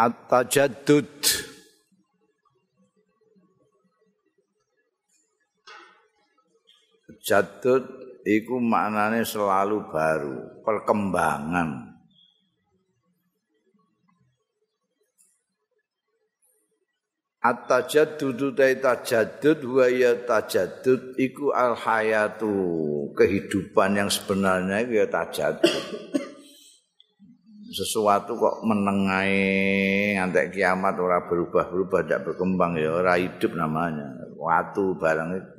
at-tajaddud Jadud iku maknane selalu baru, perkembangan. At-tajaddud ta tajaddud wa ya tajaddud iku al hayatu, kehidupan yang sebenarnya itu ya tajaddud. Sesuatu kok menengai ngantek kiamat ora berubah-berubah tidak berkembang ya ora hidup namanya. Watu barang itu.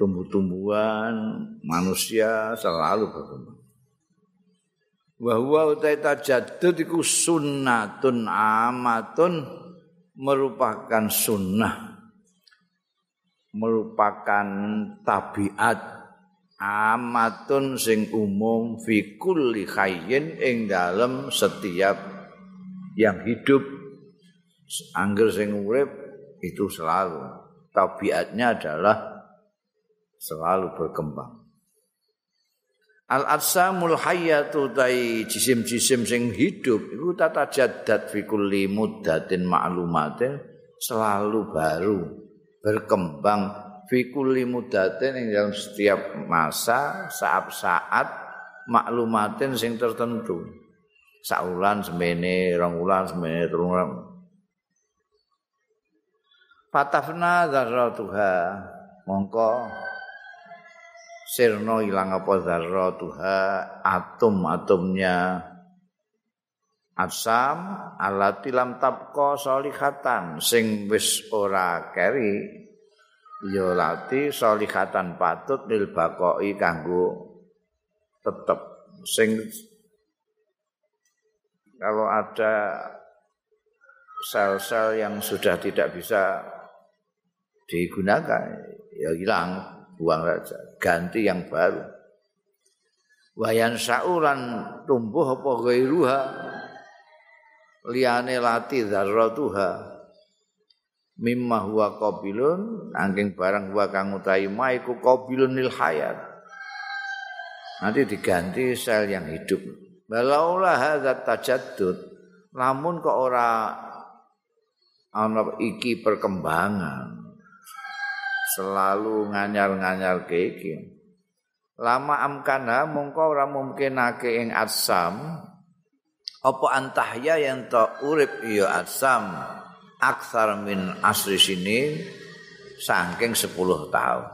Tumbuh-tumbuhan manusia selalu berkembang. Wa huwa utai tajaddud iku sunnatun amatun merupakan sunnah merupakan tabiat amatun sing umum fi kulli khayyin ing dalem setiap yang hidup. Angger sing urip itu selalu. Tabiatnya adalah selalu berkembang. Al atsamul hayyatu tai jisim-jisim sing hidup iku tata jadat fi kulli muddatin ma'lumatin selalu baru berkembang fi kulli muddatin ing dalam setiap masa saat-saat maklumatin sing tertentu. Saulan semene rong semene telung wulan. Fatafna dzarratuha mongko sirno ilang apa tuha atom-atomnya asam alati lam tabqa solihatan sing wis ora keri ya lati solihatan patut lil baqoi kanggo tetep sing kalau ada sel-sel yang sudah tidak bisa digunakan ya hilang buang saja, ganti yang baru. Wayan saulan tumbuh apa gairuha liyane lati dzarratuha mimma huwa qabilun angking barang huwa kang utahi ma iku qabilun lil hayat. Nanti diganti sel yang hidup. Balaulah hadza tajaddud lamun kok ora ana iki perkembangan selalu nganyar-nganyar keke. Lama amkana mongko ora mungkinake ing asam apa antahya yang ta urip ya asam aksar min asri sini saking 10 tahun.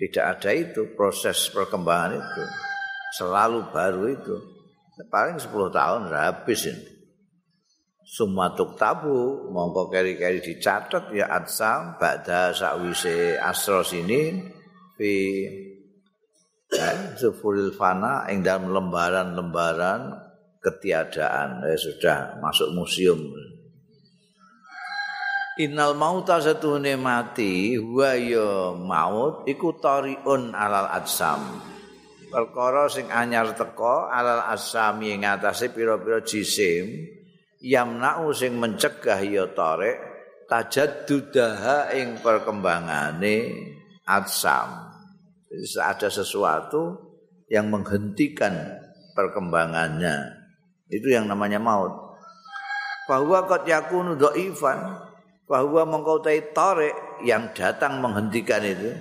Tidak ada itu proses perkembangan itu. Selalu baru itu. Paling 10 tahun habis ini. sumatuk tabu mongko keri-keri dicatat ya atsam ba'da sakwise asro sini fi sufuril fana ing dalam lembaran-lembaran ketiadaan ya sudah masuk museum Innal mauta satune mati wa ya maut iku tariun alal atsam perkara sing anyar teko alal asam ing atase pira-pira jisim yamna'u sing mencegah ya tarik tajaddudaha ing perkembangane atsam. Jadi ada sesuatu yang menghentikan perkembangannya. Itu yang namanya maut. Bahwa kot yakunu dhaifan, bahwa mengkau tarik yang datang menghentikan itu.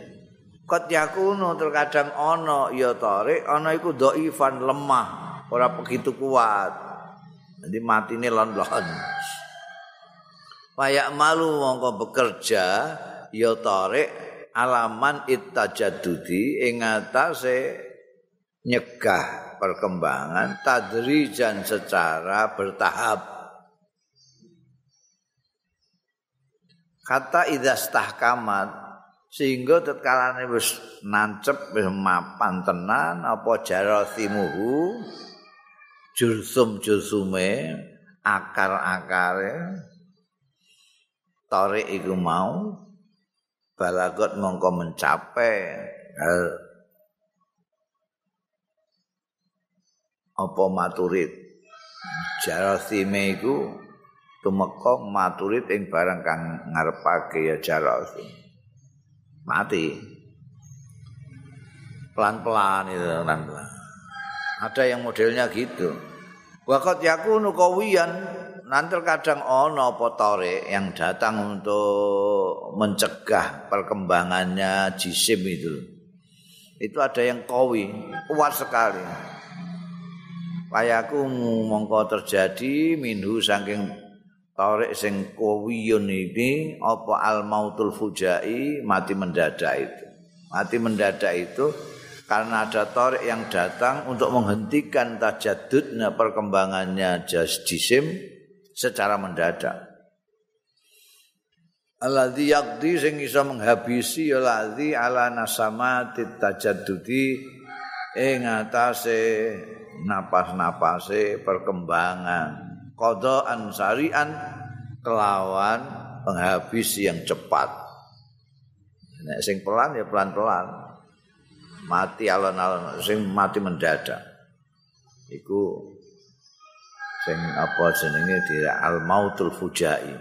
Kot yakunu terkadang ono ya tarik, ono iku dhaifan lemah, ora begitu kuat. Jadi mati ini lon-lon. Payak malu mongko bekerja ya tarik alaman ittajadudi ing atase nyegah perkembangan tadrijan secara bertahap. Kata idas tahkamat sehingga tetkalane wis nancep wis mapan tenan apa jarasimuhu jursum jursume akar-akare tarik iku mau balagot mongko mencapai apa maturit jarasime iku tumeka maturit ing barang kang ngarepake ya jarasim mati pelan-pelan itu pelan-pelan ada yang modelnya gitu Waqat yakunu qawiyan nanti kadang ono potore yang datang untuk mencegah perkembangannya jisim itu. Itu ada yang kawi, kuat sekali. Payaku mongko terjadi minhu saking tarik sing kawiyun ini apa al mautul fujai mati mendadak itu. Mati mendadak itu karena ada tarik yang datang untuk menghentikan tajadudnya perkembangannya jisim secara mendadak. Alladzi yaqdi sing iso menghabisi ya ladzi ala nasamati tajaddudi ing atase napas-napase perkembangan qadaan syari'an kelawan penghabis yang cepat. Nek sing pelan ya pelan-pelan. mati alon-alon sing mati mendadak iku sing apa jenenge dira al mautul fujai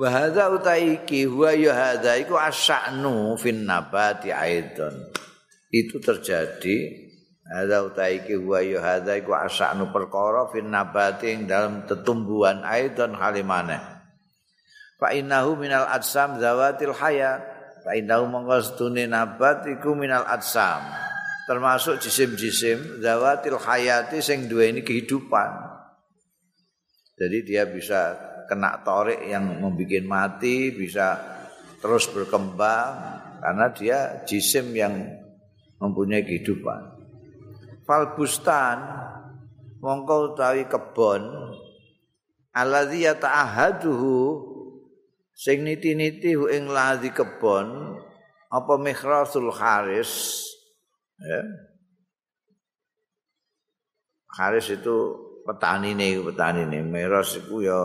wa hadza utaiki huwa ya hadza iku asya'nu fin nabati aidon itu terjadi hadza utaiki huwa ya hadza iku asya'nu perkara fin nabati ing dalam tetumbuhan aidon halimane fa innahu minal adsam zawatil hayat Faindahu mongko sedune nabat iku minal atsam. Termasuk jisim-jisim zawatil hayati sing duweni kehidupan. Jadi dia bisa kena torik yang membuat mati, bisa terus berkembang karena dia jisim yang mempunyai kehidupan. Falbustan mongko utawi kebon alladzi yata'ahaduhu sing niti-niti ing ladhi kebon apa mikhrasul haris ya. Haris itu petani nih petani nih meros itu ya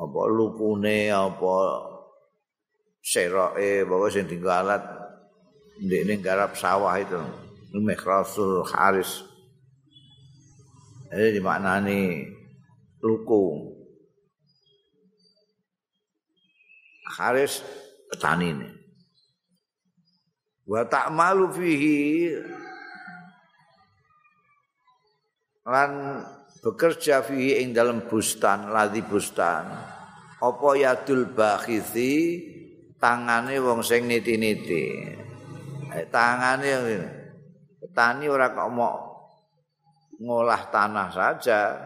apa lukune apa seroke bahwa sing tinggalat ndek ning garap sawah itu mikhrasul haris jadi dimaknani luku Haris petani ini. Wa ta'malu fihi lan bekerja fihi ing dalam bustan, ladhi bustan. Apa yadul bakhisi tangane wong sing niti-niti. Eh, tangane petani ora kok mau ngolah tanah saja,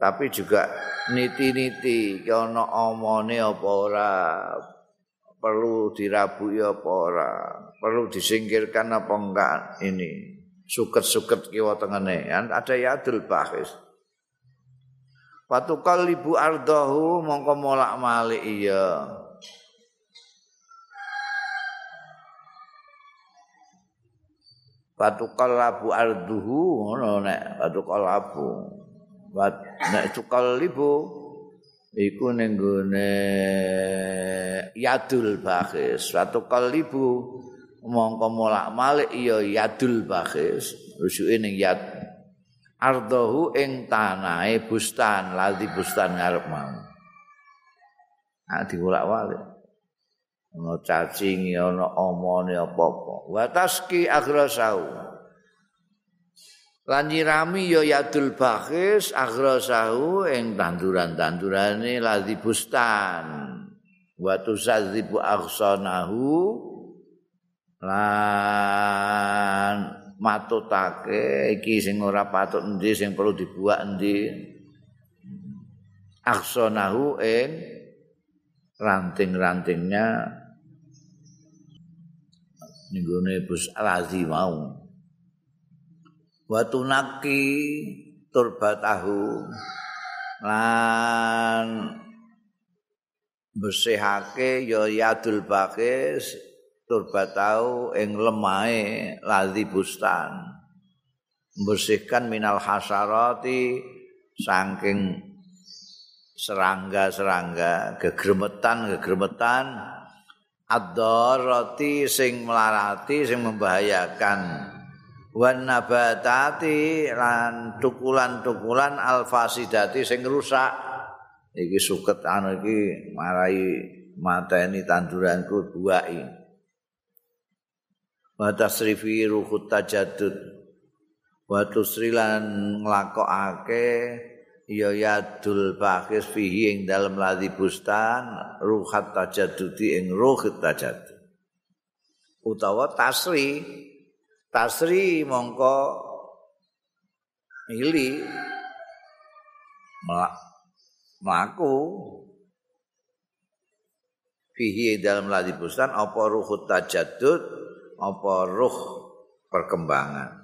tapi juga niti-niti ana omone apa ora perlu dirabui apa ora perlu disingkirkan apa enggak ini suket-suket kiwa tengene ada yadul bahis Patukal ibu ardahu mongko molak malik iya. Patukal labu arduhu ngono nek patukal labu. Wat nek cukal libu iku ning gone yadul bakhis. Suatu kalibu mongko molak-malik iya yadul bakhis. Rusuke ning yad ardahu ing tanahe bustan, ladi bustan ngarep mau. Ah diwolak-walik. Ana cacing, ana omone apa-apa. Wa taski agrasau. lan nyirami ya yadul bakhis aghrasahu ing tanduran-tandurane ladhi bustan wa tusadzibu aghsanahu lan matutake iki sing ora patut endi sing perlu dibuak endi aghsanahu ing ranting-rantingnya ninggone bus ladhi mau watu naki turbatahu lan bersihake ya yadul bakis turbatahu ing lemahe ladhi bustan. Membersihkan minal hasarati saking serangga-serangga gegremetan-gegremetan ad-darati sing melarati sing membahayakan. Wan nabatati lan tukulan-tukulan alfasidati sing rusak. Iki suket anu iki marai mateni tanduranku buai wa tasrifi ruhut tajaddud. Wa tusrilan nglakokake ya yadul bakhis fihi ing dalem ladhi bustan ruhat tajaddudi ing ruhit tajaddud. Utawa tasri. Tasri mongko ili mlaku fihi dalam ladhi bustan apa ruhut tajaddud apa ruh perkembangan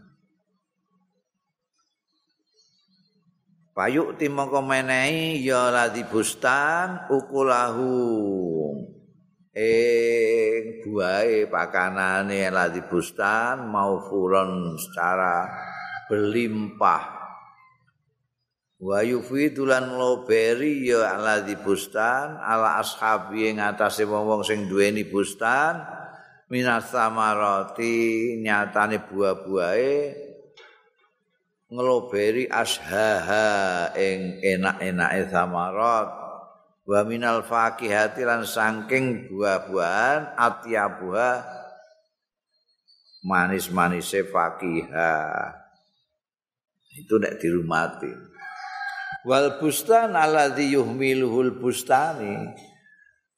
Payuk timongko menehi ya ladhi bustan ukulahu ing buahe pakanane ladhi bustan mau furon secara berlimpah. Wa yufidulan loberi ya ladhi bustan ala ashabi ing atase wong-wong sing duweni bustan minas samarati nyatane buah-buahe ngloberi ashaha ing enak-enake samarat. Wa minal faqihati lan saking buah-buahan atyabuha manis-manise faqiha itu nek dirumati. Wal bustan alladzi yuhmiluhul bustani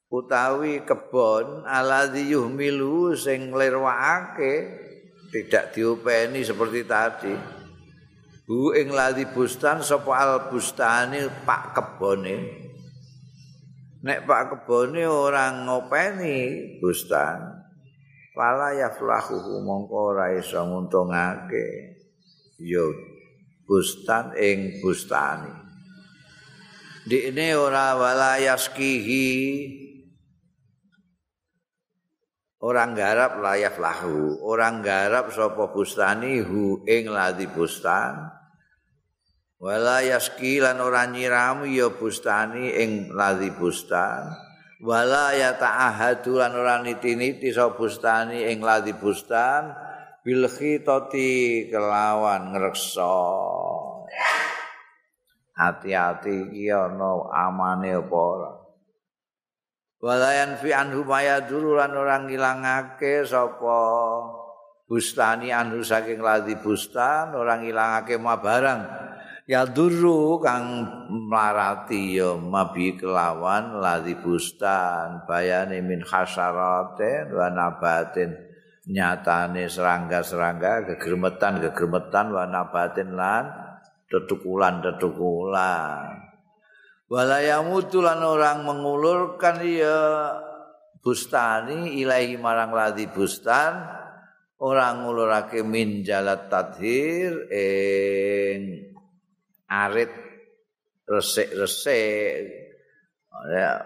utawi kebon alladzi yuhmilu sing lirwakake tidak diopeni seperti tadi hu ing lali bustan sapa al bustani pak kebone? Nek pak kebone ora ngopeni bustan pala yaflahu mongko ora iso nguntungake. Yo bustan ing bustani dikne ora wala yaskihi orang garap layaf lahu orang garap sapa bustani hu ing ladi bustan wala yaski lan ora nyiramu ya bustani ing ladhi bustan. Wala ya ta'ahadu lan ora niti-niti bustani ing ladhi bustan. Bil khitati kelawan ngreksa. Hati-hati iki ana amane apa ora. Walayan fi anhu mayaduru lan ora ngilangake sapa bustani anhu saking ladhi bustan ora ngilangake ma barang ya duru kang marati ya mabi kelawan ladhi bustan bayane min khasaratin wa nabatin. Nyatane serangga-serangga kegermetan-kegermetan wa nabatin lan tetukulan-tetukulan. Walayamutulan orang mengulurkan ya bustani ilahi marang ladhi bustan orang ngulurake min jalat tadhir ing arit resik-resik. Ya,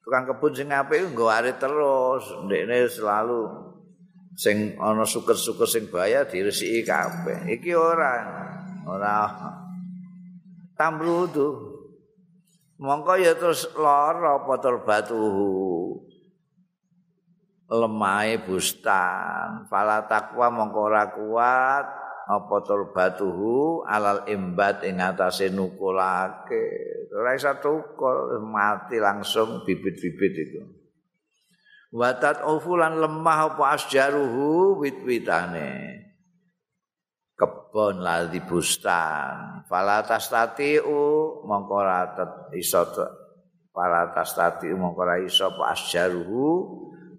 tukang kebun sing apik nggo arit terus. Ndekne selalu sing ana suker-suker sing bahaya diresiki kabeh. Iki ora ora tamrudu. Mongko ya terus lara apa batuhu. Lemai bustan, fala takwa mongko ora kuat, apa turbatuhu alal imbat ing atase nukulake? Ora iso tukul mati langsung bibit-bibit itu watat ufulan lemah apa asjaruhu? Wit-witane. Kebon ladhi bustan. Falatas tatiu mongko ora iso falatas tatiu mongko ora iso asjaruhu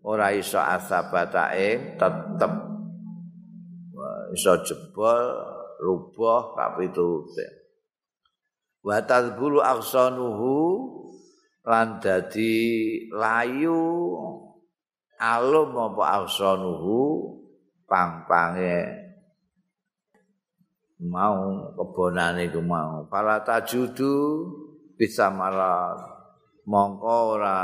ora iso asabata ing tetep iso jebol rubah kapitute wa tadbulu aksanuhu lan dadi layu alum apa aksanuhu pang-pange. Mau kebonane iku mau. Para tajudu bisa marat mongko ora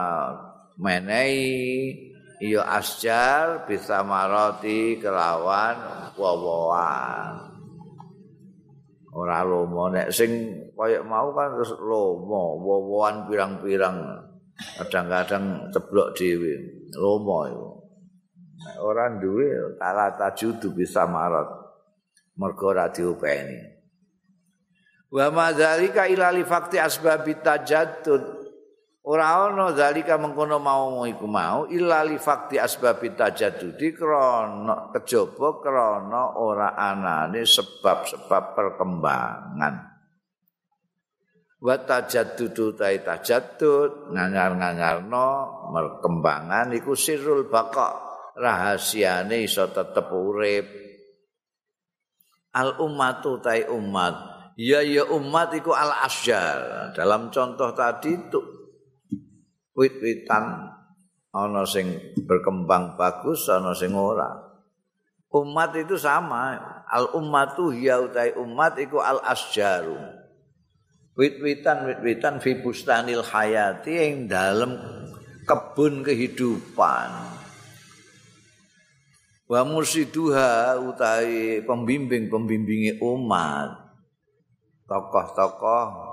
menehi. Iya asjar bisa maroti kelawan wawahan ora lomo nek sing kaya mau kan terus lomo wawahan pirang-pirang kadang-kadang ceblok dhewe lomo iku nek ora duwe tala tajudu bisa marot mergo ora diopeni wa madzalika ila li fakti asbabit tajaddud ora ana zalika mengkono mau iku mau illa li fakti asbabi tajaddudi krana kejaba krana ora anane sebab-sebab perkembangan. Wa tajaddudu ta tajaddud ngangar-ngangarno perkembangan iku sirrul baqa rahasiane iso tetep urip. Al ummatu ta umat ya ya umat iku al asjar dalam contoh tadi itu wit-witan ana sing berkembang bagus ana sing ora. Umat itu sama. Al ummatu ya utai umat iku al asjaru. Wit-witan wit-witan fi bustanil hayati ing dalem kebun kehidupan. Wa mursiduha utai pembimbing-pembimbingi umat. Tokoh-tokoh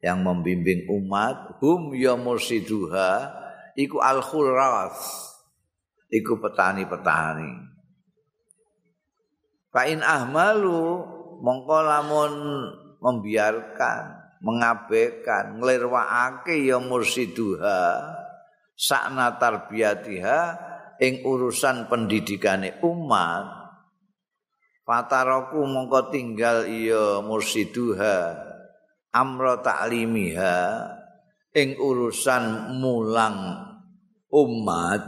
yang membimbing umat hum ya mursiduha iku al khulras iku petani-petani. Fa in ahmalu mongko lamun membiarkan mengabaikan nglirwakake ya mursiduha sakna tarbiyatiha ing urusan pendidikane umat Fataroku mongko tinggal iya mursiduha amra ta'limiha ing urusan mulang umat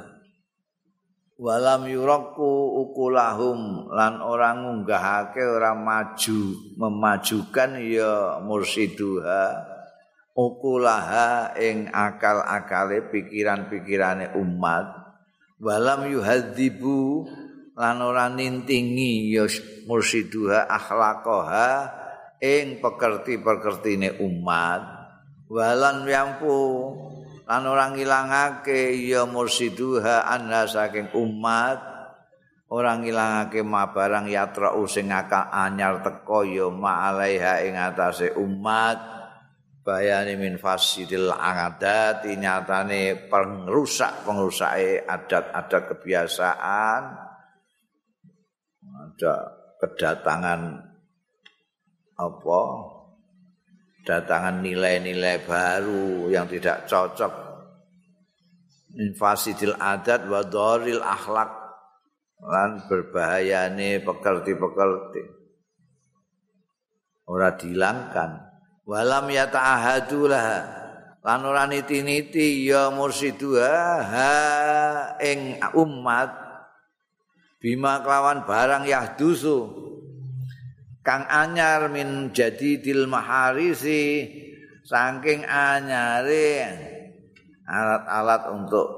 walam yuraku ukulahum lan orang ngunggahake ora maju memajukan ya mursiduha ukulaha ing akal-akale pikiran-pikirane umat walam yuhadzibu lan ora nintingi ya mursiduha akhlaqaha ing pekerti-pekertine umat walan yampu lan ora ngilangake ya mursiduha anna saking umat ora ngilangake ma barang yatra sing anyar teko ya ma'alaiha ing atase umat. Bayani min fasidil adat nyatane pengrusak pengrusake adat-adat kebiasaan. Ada kedatangan apa? Datangan nilai-nilai baru yang tidak cocok. Infasidil adat wa dharil akhlak. Lan berbahayane pekerti-pekerti. Ora dilangkan walam yata'ahadu lah lan ora niti-niti ya mursidua ha ing umat bima kelawan barang yahdusu kang anyar min jadi dil maharisi saking anyare alat-alat untuk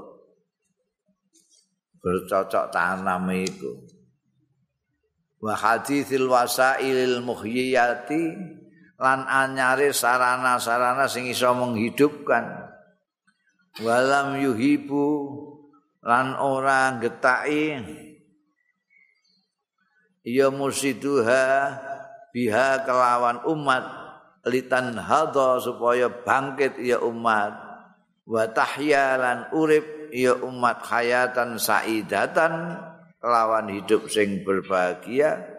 bercocok tanam itu. Wa haditsil wasailil muhyiyati lan anyare sarana-sarana sing iso menghidupkan. Walam yuhibu lan ora getaki ya mursiduha biha kelawan umat. Litan hadha supaya bangkit ya umat. Wa tahyalan urip ya umat hayatan saidatan. Kelawan hidup sing berbahagia.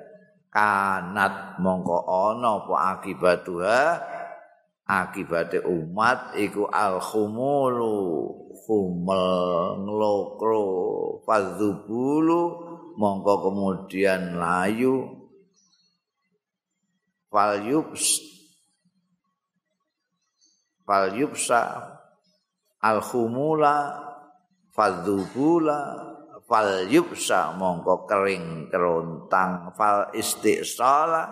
Kanat mongko ana apa akibatuha? Akibate umat iku al khumulu khumel nglokro fadzubulu. Mongko kemudian layu fal yubs fal yubsa al khumula fadzubula. Fal yubsa mongko kering kerontang. Fal istisala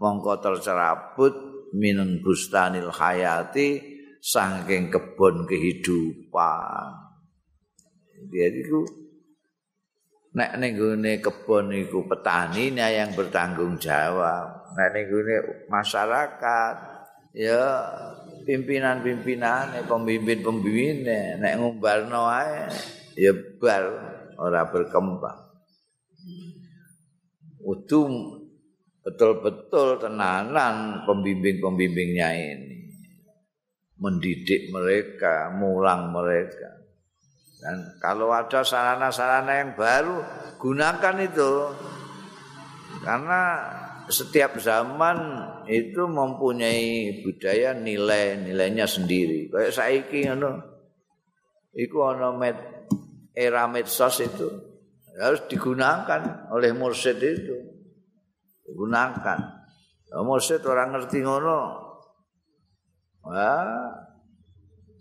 mongko tercerabut minun bustanil hayati saking kebun kehidupan. Jadi itu nek ning kebun iku petani yang bertanggung jawab nek ning masyarakat ya pimpinan-pimpinan pemimpin-pemimpin nek ngumbarno ae ya bar ora berkembang utuh betul-betul tenanan pembimbing-pembimbingnya ini mendidik mereka, mulang mereka. Dan kalau ada sarana-sarana yang baru, gunakan itu. Karena setiap zaman itu mempunyai budaya nilai-nilainya sendiri. Kayak saiki ngono. Iku ana med era medsos itu harus digunakan oleh mursyid itu. Digunakan. Nah, mursyid orang ngerti ngono. Wah,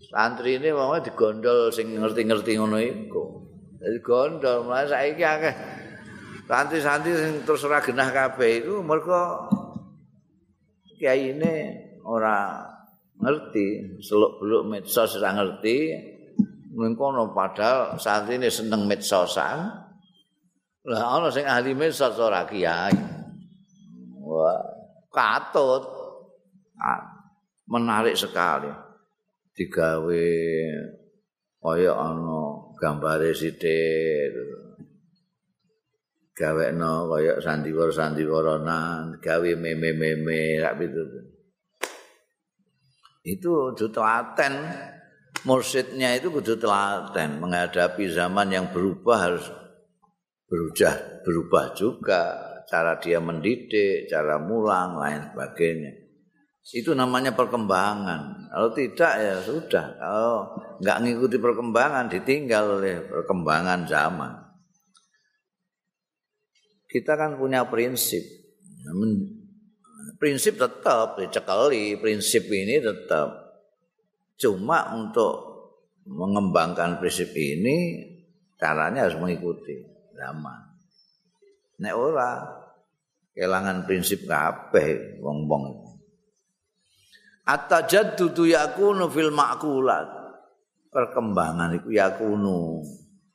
santri ini mau digondol sing ngerti-ngerti ngono iku. Jadi gondol, malah saiki akeh santri-santri sing terus ora genah kabeh iku mergo kiai ini ora ngerti, seluk-beluk medsos ora ngerti. Mengkono padahal santri ini seneng medsosan. Lah ana sing ahli medsos ora kiai. Wah, katut. Menarik sekali. Digawe kaya ana gambare sithik gawekno kaya sandiwara-sandiwaranan gawe meme-meme rak itu itu kudu telaten mursidnya itu kudu telaten menghadapi zaman yang berubah harus berubah berubah juga cara dia mendidik cara mulang lain sebagainya itu namanya perkembangan. Kalau tidak ya sudah. Kalau nggak ngikuti perkembangan ditinggal oleh perkembangan zaman. Kita kan punya prinsip. Prinsip tetap dicekali, prinsip ini tetap. Cuma untuk mengembangkan prinsip ini caranya harus mengikuti zaman. Nek ora kelangan prinsip kabeh wong-wong itu. At-tajaddudu yakunu fil ma'kulat. Perkembangan iku yakunu.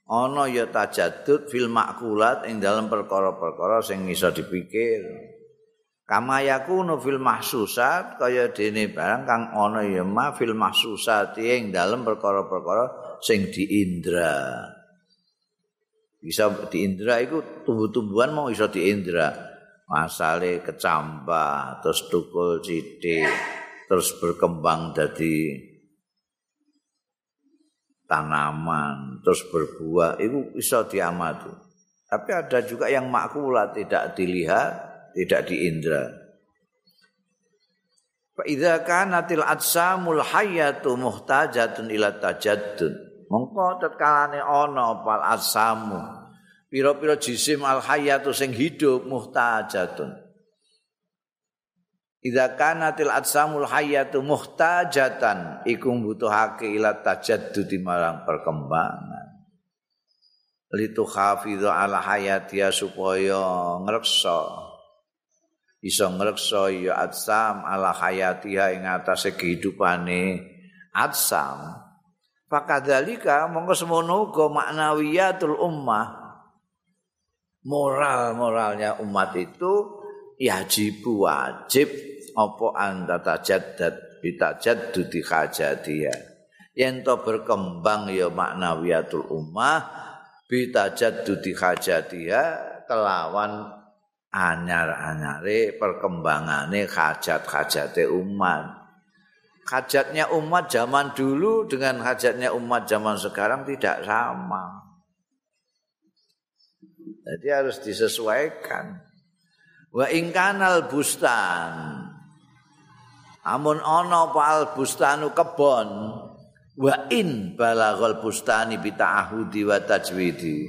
Ana ya tajaddud fil ma'kulat ing dalam perkara-perkara sing iso dipikir. Kama yakunu fil mahsusat kaya dene barang kang ana ya ma fil mahsusat ing dalam perkara-perkara sing diindra. Bisa diindra iku tumbuh-tumbuhan mau iso diindra. Masale kecambah terus tukul cidik. terus berkembang jadi tanaman terus berbuah itu bisa diamati. Tapi ada juga yang makulah tidak dilihat tidak diindra. Fa idza kanatil atsamul hayatu muhtajatun ila tajaddud. Mongko tetkalane ana pal atsamu pira-pira jisim al hayatu sing hidup muhtajatun Idza kanatil atsamul hayatu muhtajatan iku mbutuhake ila tajaddud marang perkembangan. Litu hafidhu ala hayatia supaya ngreksa iso ngreksa ya atsam ala hayatiha ing atase kehidupane atsam. Fakadzalika monggo semono uga maknawiyatul ummah moral-moralnya umat itu yajibu wajib apa anda tajaddad? Bitajaddudi hajatiya yen to berkembang ya maknawiyatul ummah bitajaddudi hajatiya kelawan anyar-anyare perkembangane hajat-hajate umat. Hajatnya umat zaman dulu dengan hajatnya umat zaman sekarang tidak sama. Jadi harus disesuaikan. Wa ingkanal bustan amun ana pal bustanu kebon wa in balaghal bustani bi ta'ahudi wa tajwidi.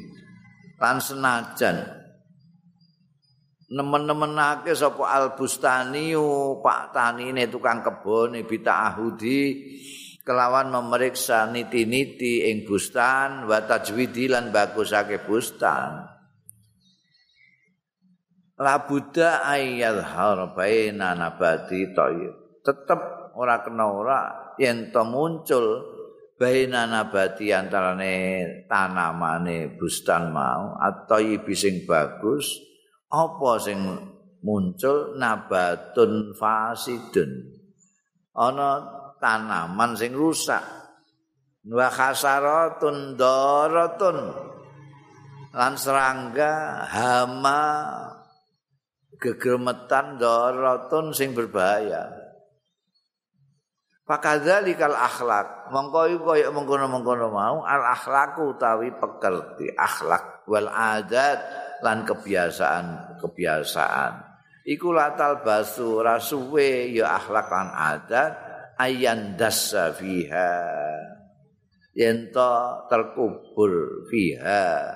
Lan senajan nemen-nemenake sapa al bustani pak tanine tukang kebon bi ta'ahudi kelawan memeriksa niti-niti ing bustan wa tajwidi lan bagusake bustan. La buddha ayyal harbaina nabati tayyib tetep ora kena ora yen to muncul baina nabati antarane tanamane bustan mau atau sing bagus apa sing muncul? Nabatun fasidun. Ana tanaman sing rusak. Wa khasaratun daratun. Lan serangga hama gegemetan daratun sing berbahaya. Pakadzalikal akhlak, mongko iku mengkono-mengkono mau al akhlaku utawi pekerti akhlak wal adat lan kebiasaan-kebiasaan iku latal basu rasuwe ya akhlak lan adat ayan dasa fiha. Yen terkubur fiha.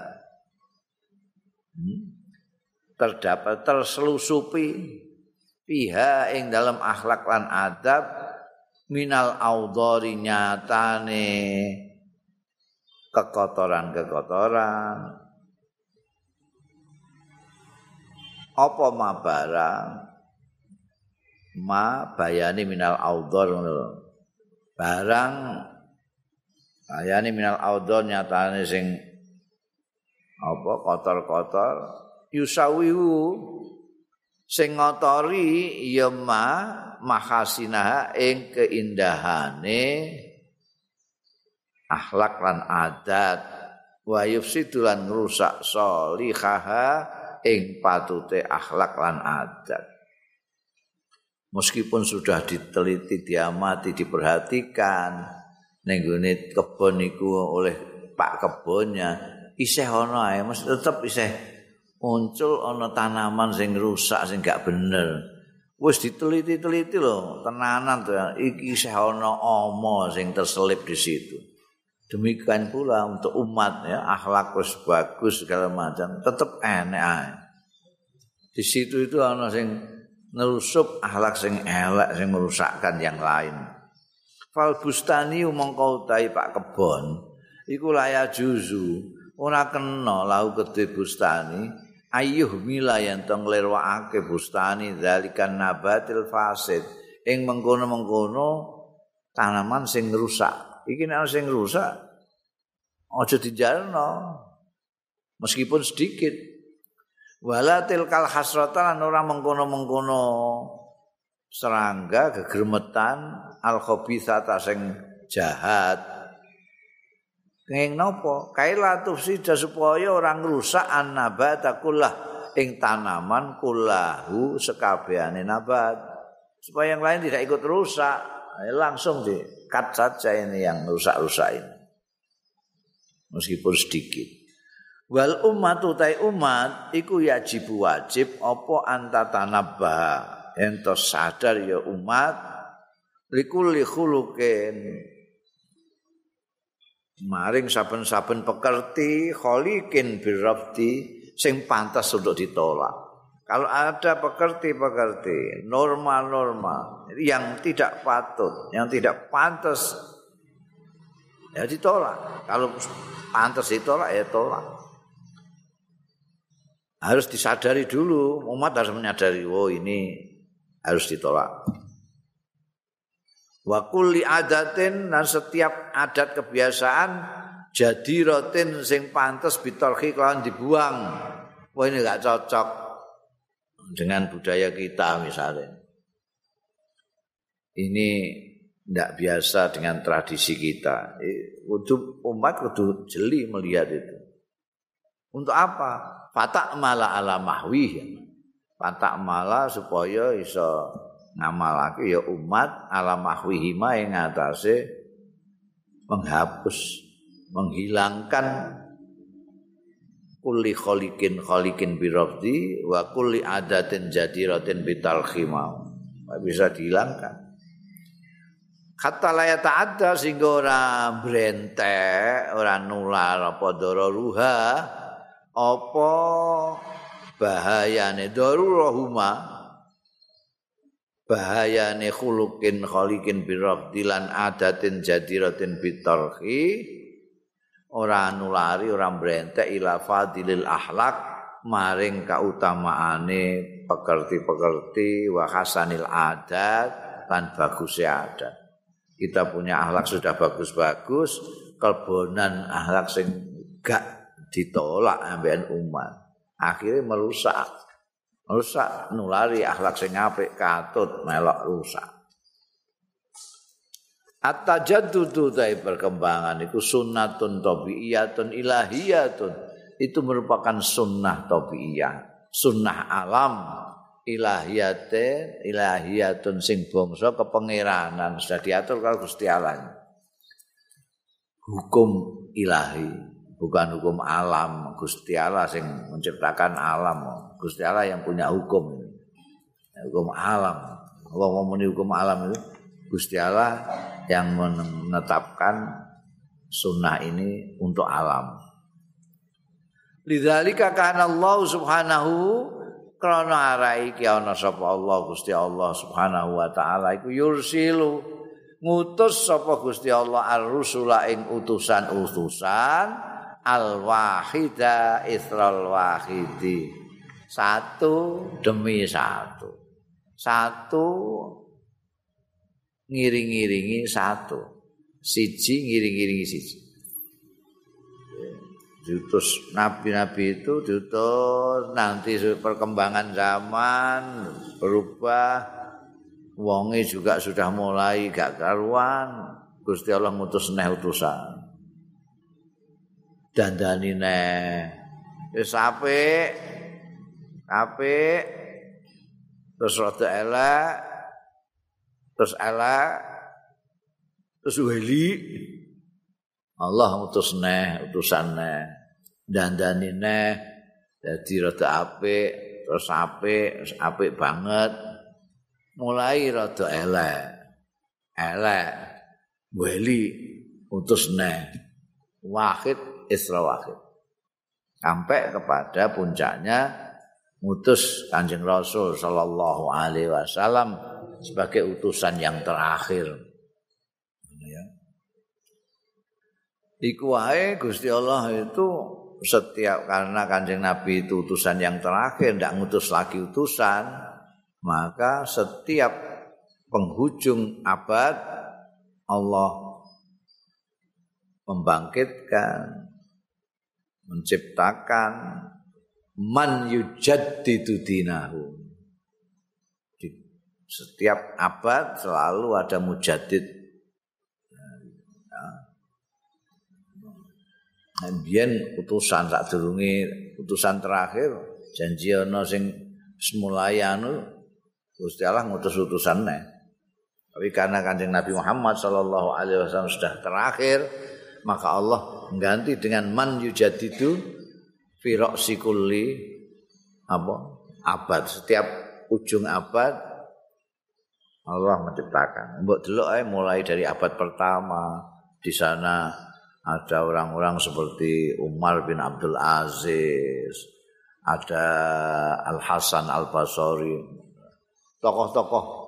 Hmm? terdapat terselusupi fiha ing dalam akhlak lan adab minal audhari nyatane kekotoran-kekotoran. Apa barang ma bayani minal audhar barang bayani minal audhar nyatane sing apa kotor-kotor yusawihu. Sing ngotori ya mahasinaha ing keindahane akhlak lan adat. Wa yufsidu lan ngrusak salihaha ing patute akhlak lan adat. Meskipun sudah diteliti diamati diperhatikan ning kebon iku oleh pak kebonnya isih ana ae mesti tetep isih muncul ana tanaman sing rusak sing gak bener wis diteliti-teliti lho tenanan tuh iki isih ana ama sing terselip di situ. Demikian pula untuk umat ya akhlak wis bagus segala macam tetep enek ae. Di situ itu ana sing nerusup akhlak sing elek sing merusakkan yang lain. Fal bustani mongko utahi pak kebon iku laya juzu ora kena lau kedhe bustani ayuh mila yang tong lerwaake bustani dalikan nabatil fasid. Ing mengkono-mengkono tanaman sing rusak. Iki nek sing rusak aja dijarno meskipun sedikit. Walatil kal hasrata lan ora mengkono-mengkono serangga gegermetan al khabithata sing jahat Ngeng nopo? Kaila tufsida supaya orang rusak an nabat kullah ing tanaman kullahu sekabehane nabat. Supaya yang lain tidak ikut rusak. Langsung di cut saja ini yang rusak-rusak ini. Meskipun sedikit. Wal umat utai umat iku yajib wajib apa anta tanabah ento sadar ya umat likulli khuluqin maring saben-saben pekerti kholikin birrafti sing pantas untuk ditolak. Kalau ada pekerti-pekerti norma-norma yang tidak patut, yang tidak pantas ya ditolak. Kalau pantas ditolak ya tolak. Harus disadari dulu, umat harus menyadari, oh ini harus ditolak. Wa kulli adatin dan setiap adat kebiasaan jadi rotin sing pantas bitolki kalian dibuang. Wah ini gak cocok dengan budaya kita misalnya. Ini tidak biasa dengan tradisi kita. Untuk umat kudu jeli melihat itu. Untuk apa? Fatak mala ala mahwih fatak mala supaya iso ngamalake ya umat ala mahwihima ing atase menghapus menghilangkan kulli khaliqin khaliqin birabdi wa kulli adatin jadiratin bitalkhimau bisa dihilangkan. Kata laya ta'adda sehingga orang berentek orang nular apa dororuha apa bahayane dorurahuma bahayane khuluqin khaliqin birabdilan adatin jadiratin bitarhi. Ora nulari ora mbrentek ila fadilil akhlak maring kautamaane pekerti-pekerti wa hasanil adat lan bagusnya adat. Kita punya akhlak sudah bagus-bagus kebonan akhlak sing gak ditolak ambean umat. Akhirnya merusak rusak nulari akhlak sing apik katut melok rusak. At-tajaddudu dari perkembangan itu sunnatun tabi'iyatun ilahiyatun. Itu merupakan sunnah tabi'iyah sunnah alam. Ilahiyate ilahiyatun sing bangsa kepengeranan sudah diatur kalau Gusti Allah. Hukum ilahi bukan hukum alam. Gusti Allah sing menciptakan alam Gusti Allah yang punya hukum hukum alam. Allah ngomongin hukum alam itu Gusti Allah yang menetapkan sunnah ini untuk alam. Lidzalika kana Allah Subhanahu krana arai ki ana sapa Allah Gusti Allah Subhanahu wa taala iku yursilu ngutus sapa Gusti Allah ar-rusula ing utusan-utusan al-wahida isral wahidi satu demi satu. Satu ngiring-ngiringi satu. Siji ngiring-ngiringi siji. Diutus nabi-nabi itu diutus nanti perkembangan zaman berubah wonge juga sudah mulai gak karuan. Gusti Allah ngutus neh utusan. Dandani neh. Wis apik terus rada elek terus elek terus weli Allah ngutus neh utusan neh dandani neh dadi rada apik terus apik apik banget mulai rada elek. Elek. Weli utus neh. Wahid Isra Wahid. Sampai kepada puncaknya utus Kanjeng Rasul sallallahu alaihi wasallam sebagai utusan yang terakhir. Ya. Iku wae Gusti Allah itu setiap karena Kanjeng Nabi itu utusan yang terakhir ndak ngutus lagi utusan maka setiap penghujung abad Allah membangkitkan menciptakan man yujaddidu dinahu. Di setiap abad selalu ada mujaddid. Kemudian utusan tak durungi utusan terakhir janji ana sing semulai anu Gusti Allah ngutus utusan Tapi karena kanjeng Nabi Muhammad Shallallahu Alaihi Wasallam sudah terakhir, maka Allah mengganti dengan man yujadidu firok sikuli apa abad setiap ujung abad Allah menciptakan. Mbok dulu eh mulai dari abad pertama di sana ada orang-orang seperti Umar bin Abdul Aziz, ada Al Hasan Al Basri, tokoh-tokoh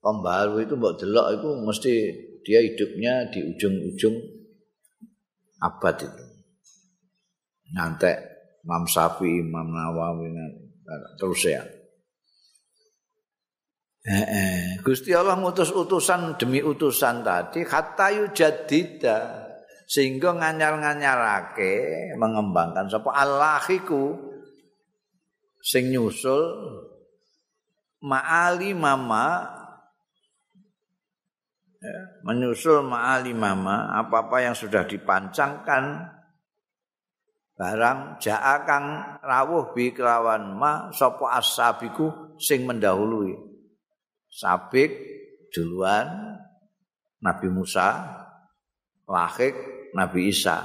pembaru itu mbok delok itu mesti dia hidupnya di ujung-ujung abad itu. Nanti Imam Syafi'i, Imam Nawawi terus ya. Eh, eh. Gusti Allah ngutus utusan demi utusan tadi kata yujadida sehingga nganyar-nganyarake mengembangkan sapa Allahiku sing nyusul ma'ali mama ya, menyusul ma'ali mama apa-apa yang sudah dipancangkan barang ja'akang rawuh bi kelawan ma sapa asabiku sing mendahului sabik duluan Nabi Musa lahik Nabi Isa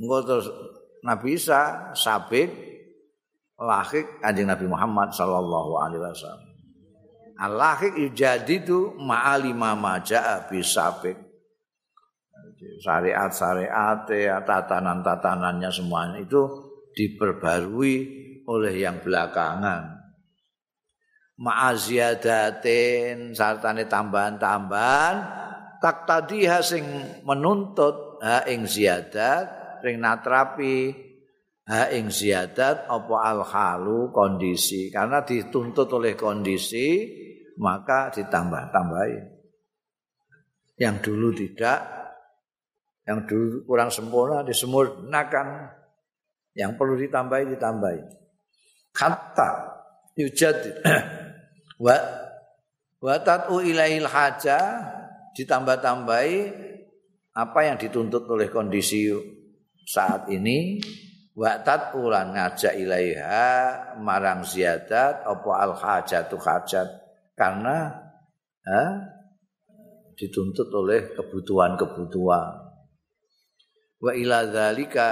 engko terus Nabi Isa sabik lahik kanjeng Nabi Muhammad sallallahu alaihi wasallam. Al-lahik yujadidu ma'alima maja'a bisabik. Syariat-syariat, tatanan-tatanannya semuanya itu diperbarui oleh yang belakangan. Ma'aziyadatin, sartane tambahan-tambahan, tak tadi sing menuntut ha ing ziyadat, ring natrapi, ha ing ziyadat apa al halu kondisi karena dituntut oleh kondisi maka ditambah-tambahi yang dulu tidak yang dulu kurang sempurna disempurnakan. Yang perlu ditambahi ditambahi. Kata yujad wa wa ilail haja ditambah-tambahi apa yang dituntut oleh kondisi saat ini. Waktat ulan ngajak ilaiha marang ziyadat apa al hajatu hajat. Karena ha, dituntut oleh kebutuhan-kebutuhan. Wa ila dzalika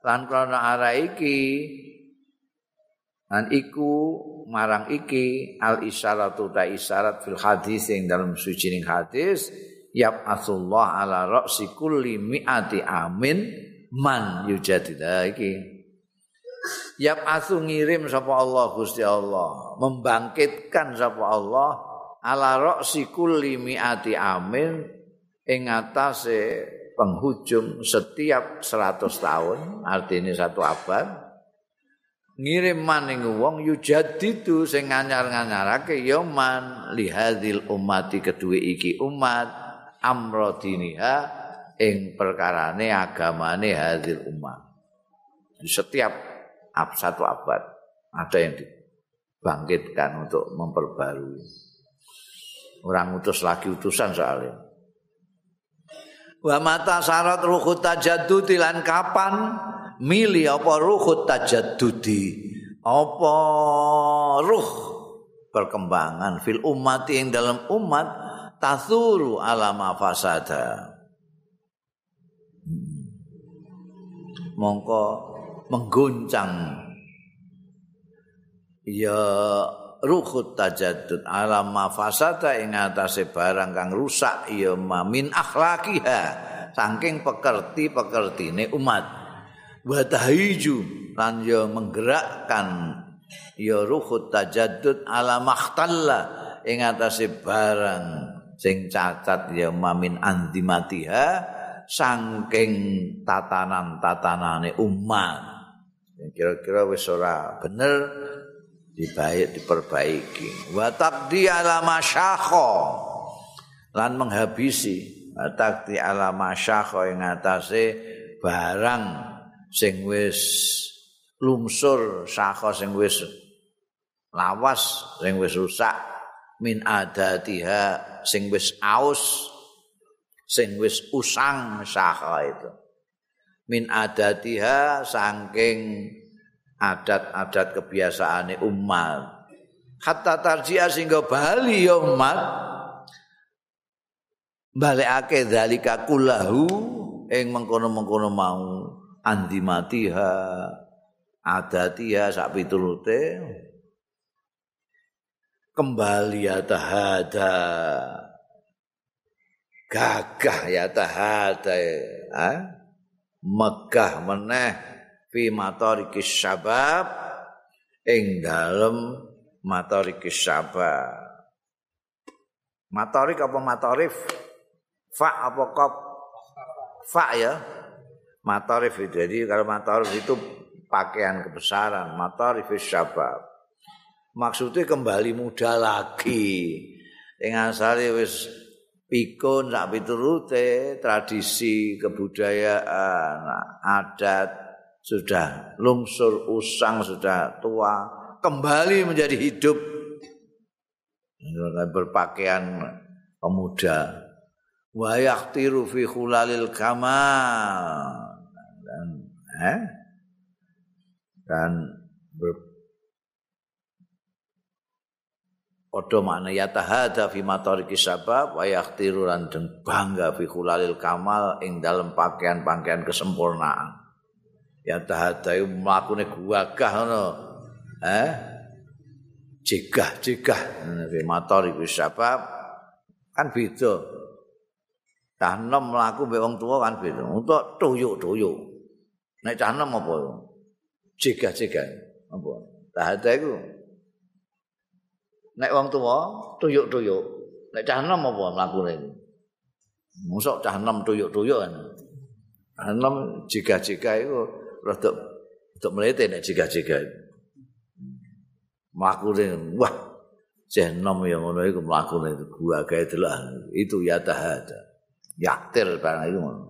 lan krana ara iki lan iku marang iki al isyaratu ta isyarat fil hadis yang dalam suci hadis yab asullah ala ra'si kulli mi'ati amin man yujadida iki. Yab asu ngirim sapa Allah Gusti Allah membangkitkan sapa Allah ala ra'si kulli mi'ati amin ing atase penghujung setiap 100 tahun artinya satu abad ngirim maning wong yujadidu sing nganyar-nganyarake ya man lihadil umati kedue iki umat amro diniha ing perkarane agamane hadil umat. Setiap ab satu abad ada yang dibangkitkan untuk memperbarui. Orang utus lagi utusan soalnya. Wa mata syarat ruhut tajaddudi lan kapan? Mili apa ruhut tajaddudi? Apa ruh perkembangan fil umat yang dalam umat tasuru ala ma fasada. Mongko mengguncang. Ya ruhut tajaddud ala ma fasada ing atase barang kang rusak ya min akhlaqiha saking pekerti-pekertine umat. Wa tahiju lan ya menggerakkan ya ruhut tajaddud ala makhtalla ing atase barang sing cacat ya mamin andimatiha saking tatanan-tatanane umat. Kira-kira wis ora bener dibaik diperbaiki. Wa taqdi ala masyakha lan menghabisi. Wa taqdi ala masyakha ing atase barang sing wis lumsur syakha sing wis lawas sing wis rusak. Min adatiha sing wis aus sing wis usang saha itu. Min adatiha saking adat-adat kebiasaane umat. Hatta tarji'a sehingga bali ya umat. Balekake zalika kullahu ing mengkono-mengkono mau. Andi matiha adatiha sak pitulute kembali ya tahada. Gagah ya tahada. Ha? megah meneh fi matarikis syabab ing dalem matarikis syabab. Matarik apa matarif? Fa apa kop fa ya. Matarif jadi kalau matarif itu pakaian kebesaran matarifis syabab. Maksudnya kembali muda lagi. Dengan asale wis pikun sak piturute tradisi kebudayaan adat sudah lungsur usang sudah tua kembali menjadi hidup. Berpakaian pemuda. Wa yaqtiru fi khulalil kamal. Dan eh? Dan ber, Padha makna ya tahada fi matariki sabab wa lan bangga fi khulalil kamal ing dalem pakaian-pakaian kesempurnaan. Ya tahada iku mlakune gagah ngono. Eh? Jegah-jegah fi matariki sabab kan beda. Cah enom mlaku mbek wong tuwa kan beda. Untuk tuyuk-tuyuk. Nek cah enom apa? Jegah-jegah. Apa? Tahada iku Nek wong tuwa tuyuk-tuyuk. Nek cah enom apa mlakune? Mosok cah enom tuyuk-tuyuk kan. Enom jika-jika iku rada untuk melete nek jika-jika. Mlakune wah cah enom ya ngono iku mlakune gua gawe itu ya tahada. Yaktir barang itu ngono.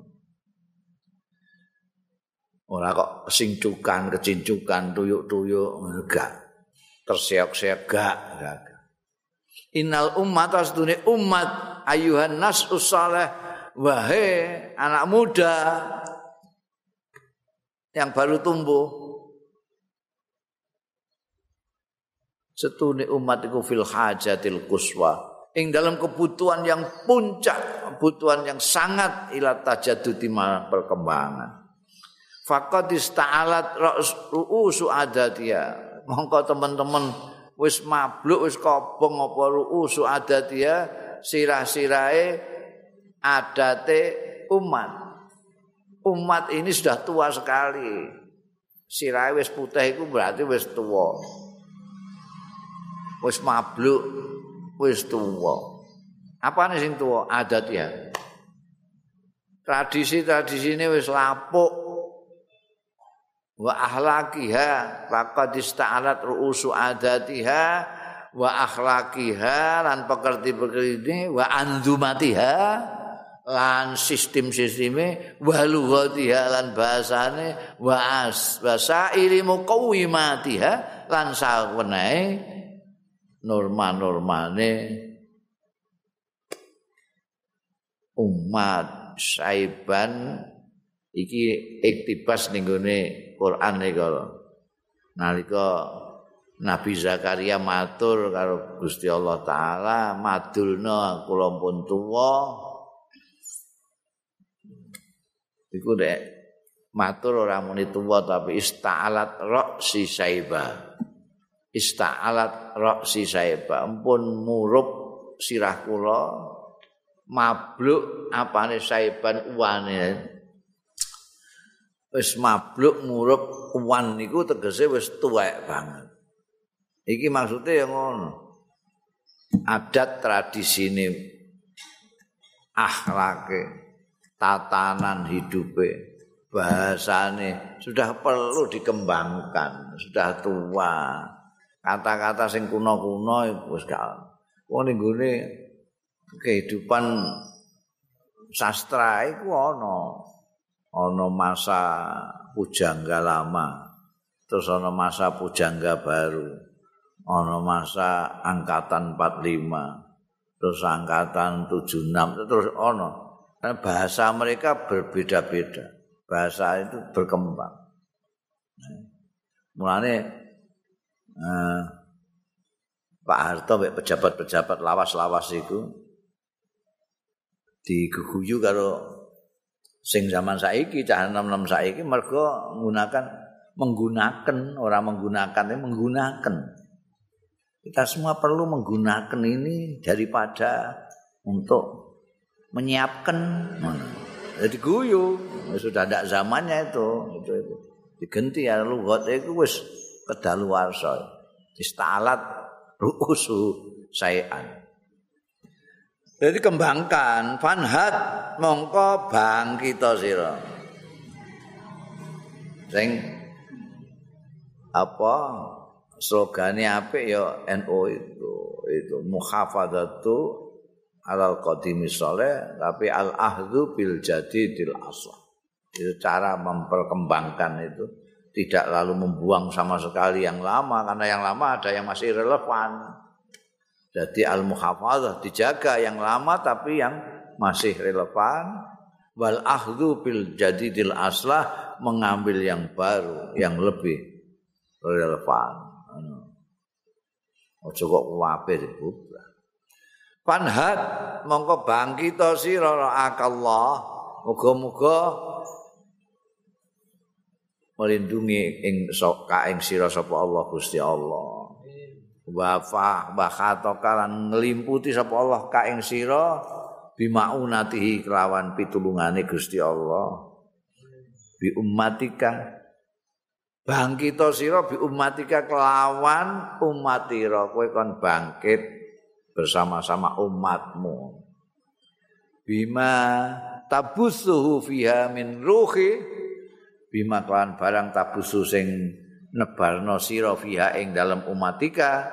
Ora kok singcukan, kecincukan, tuyuk-tuyuk enggak. Terseok-seok gak, gak. Innal ummat asdune umat ayuhan nas usaleh wahai anak muda yang baru tumbuh. Setune umat iku fil hajatil kuswa ing dalam kebutuhan yang puncak kebutuhan yang sangat ila tajaddudi perkembangan. Faqad ista'alat ru'usu adatia mongko teman-teman wis mabluk wis kobong apa ruusu adatia sirah-sirahe adate umat umat ini sudah tua sekali. Sirahe wis putih itu berarti wis tua. Wis mabluk wis tua. Apa nih sing tua? Adat ya. Tradisi-tradisi ini wis lapuk. Wa ahlakiha faqad ista'alat ru'usu adatiha wa akhlaqiha lan pekerti-pekerti wa anzumatiha lan sistem-sisteme wa lughatiha lan bahasane wa as basairi muqawimatiha lan sawenehe norma-normane umat saiban iki iktibas ning gone Quran iki nalika Nabi Zakaria matur karo Gusti Allah taala madulna kula pun tuwa iku dek matur ora muni tuwa tapi ista'alat ra'si saiba. Ista'alat ra'si saiba. Ampun murup sirah kula mabluk apane saiban uwane. Wis mabluk murup uwan niku tegese wis tuwek banget. Iki maksudnya yang ngono. Adat tradisi ini akhlake tatanan hidupe. Bahasane sudah perlu dikembangkan sudah tua. Kata-kata sing kuno-kuno wis gak wong ning kehidupan sastra iku ana ana masa pujangga lama terus ana masa pujangga baru ana masa angkatan 45 terus angkatan 76 terus ana bahasa mereka berbeda-beda. Bahasa itu berkembang. Mulane eh, Pak Harto pejabat-pejabat lawas-lawas itu diguguyu karo sing zaman saiki cah enam-enam saiki mergo menggunakan menggunakan orang menggunakan ini menggunakan. Kita semua perlu menggunakan ini daripada untuk menyiapkan. Jadi guyu sudah ada zamannya itu. Itu itu. Diganti ya lu got itu wis kedaluarsa. Istalat ruusu sayan Jadi kembangkan. Fanhat mongko bangkita sira. Sing apa slogane apik ya NU itu. Itu muhafadzatu alal qadimi saleh tapi al ahdu bil jadidil aslah. Itu cara memperkembangkan itu tidak lalu membuang sama sekali yang lama karena yang lama ada yang masih relevan. Jadi al-muhafadzah dijaga yang lama tapi yang masih relevan. Wal akhdhu bil jadidil aslah mengambil yang baru, yang lebih relevan. Ojo kok kuwabe dibuka. Panhat mongko bangkita sira akallah. Muga-muga melindungi ing sok ing sira sapa Allah Gusti Allah. wa fa wa khatokalan nglimputi sapa Allah ka ing sira bimaunatihi kelawan pitulungane Gusti Allah bi ummatika bangkita sira bi ummatika kelawan umatira kowe kon bangkit bersama-sama umatmu. Bima tabusuhu fiha min ruhi bima kelawan barang tabusu sing nebarno sira fiha ing dalam umatika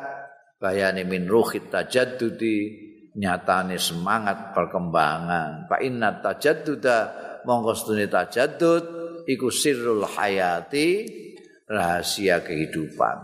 bayane min ruhit tajaddudi nyatane semangat perkembangan. Fa inna tajadduda monggo stune tajaddud iku sirrul hayati rahasia kehidupan